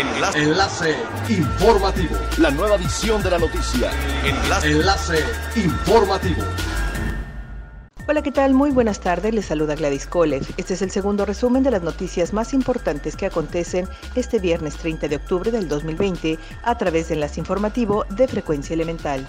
Enlace. Enlace informativo. La nueva edición de la noticia. Enlace. Enlace informativo. Hola, ¿qué tal? Muy buenas tardes. Les saluda Gladys Kolev. Este es el segundo resumen de las noticias más importantes que acontecen este viernes 30 de octubre del 2020 a través de Enlace Informativo de Frecuencia Elemental.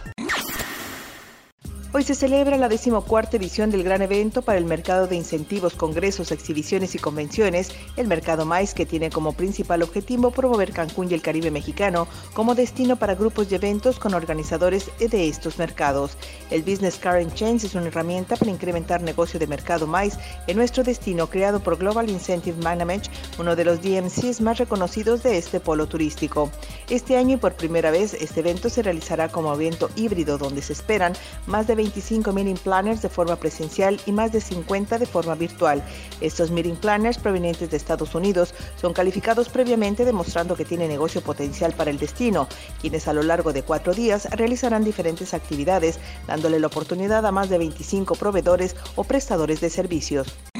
Hoy se celebra la decimocuarta edición del gran evento para el mercado de incentivos, congresos, exhibiciones y convenciones, el Mercado Mais, que tiene como principal objetivo promover Cancún y el Caribe mexicano como destino para grupos y eventos con organizadores de estos mercados. El Business Current Chains es una herramienta para incrementar negocio de mercado Mais en nuestro destino, creado por Global Incentive Management, uno de los DMCs más reconocidos de este polo turístico. Este año y por primera vez, este evento se realizará como evento híbrido, donde se esperan más de 25 meeting planners de forma presencial y más de 50 de forma virtual. Estos meeting planners provenientes de Estados Unidos son calificados previamente demostrando que tienen negocio potencial para el destino, quienes a lo largo de cuatro días realizarán diferentes actividades, dándole la oportunidad a más de 25 proveedores o prestadores de servicios.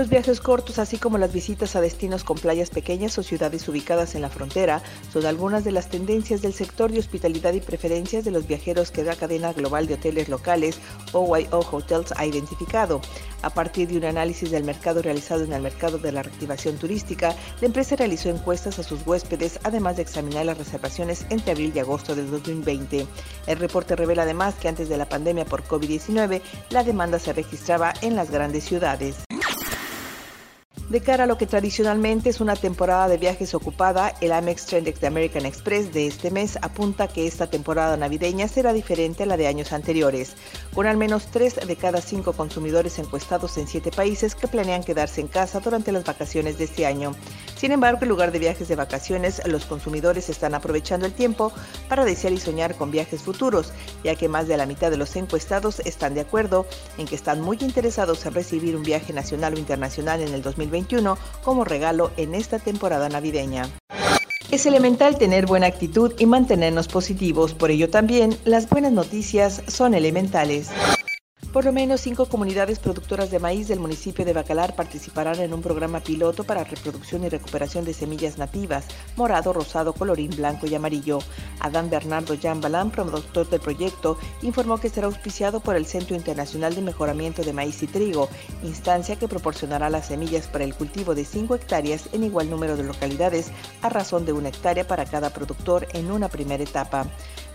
Los viajes cortos, así como las visitas a destinos con playas pequeñas o ciudades ubicadas en la frontera, son algunas de las tendencias del sector de hospitalidad y preferencias de los viajeros que la cadena global de hoteles locales, OYO Hotels, ha identificado. A partir de un análisis del mercado realizado en el mercado de la reactivación turística, la empresa realizó encuestas a sus huéspedes, además de examinar las reservaciones entre abril y agosto del 2020. El reporte revela además que antes de la pandemia por COVID-19, la demanda se registraba en las grandes ciudades. De cara a lo que tradicionalmente es una temporada de viajes ocupada, el Amex Trendex de American Express de este mes apunta que esta temporada navideña será diferente a la de años anteriores, con al menos tres de cada cinco consumidores encuestados en siete países que planean quedarse en casa durante las vacaciones de este año. Sin embargo, en lugar de viajes de vacaciones, los consumidores están aprovechando el tiempo para desear y soñar con viajes futuros, ya que más de la mitad de los encuestados están de acuerdo en que están muy interesados en recibir un viaje nacional o internacional en el 2020 como regalo en esta temporada navideña. Es elemental tener buena actitud y mantenernos positivos, por ello también las buenas noticias son elementales. Por lo menos cinco comunidades productoras de maíz del municipio de Bacalar participarán en un programa piloto para reproducción y recuperación de semillas nativas, morado, rosado, colorín blanco y amarillo. Adán Bernardo Jan Balán, productor del proyecto, informó que será auspiciado por el Centro Internacional de Mejoramiento de Maíz y Trigo, instancia que proporcionará las semillas para el cultivo de 5 hectáreas en igual número de localidades, a razón de una hectárea para cada productor en una primera etapa.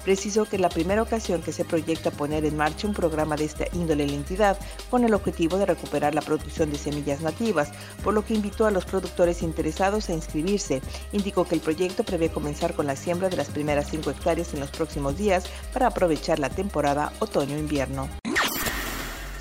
Precisó que la primera ocasión que se proyecta poner en marcha un programa de esta índole en la entidad con el objetivo de recuperar la producción de semillas nativas, por lo que invitó a los productores interesados a inscribirse. Indicó que el proyecto prevé comenzar con la siembra de las primeras 5 hectáreas en los próximos días para aprovechar la temporada otoño-invierno.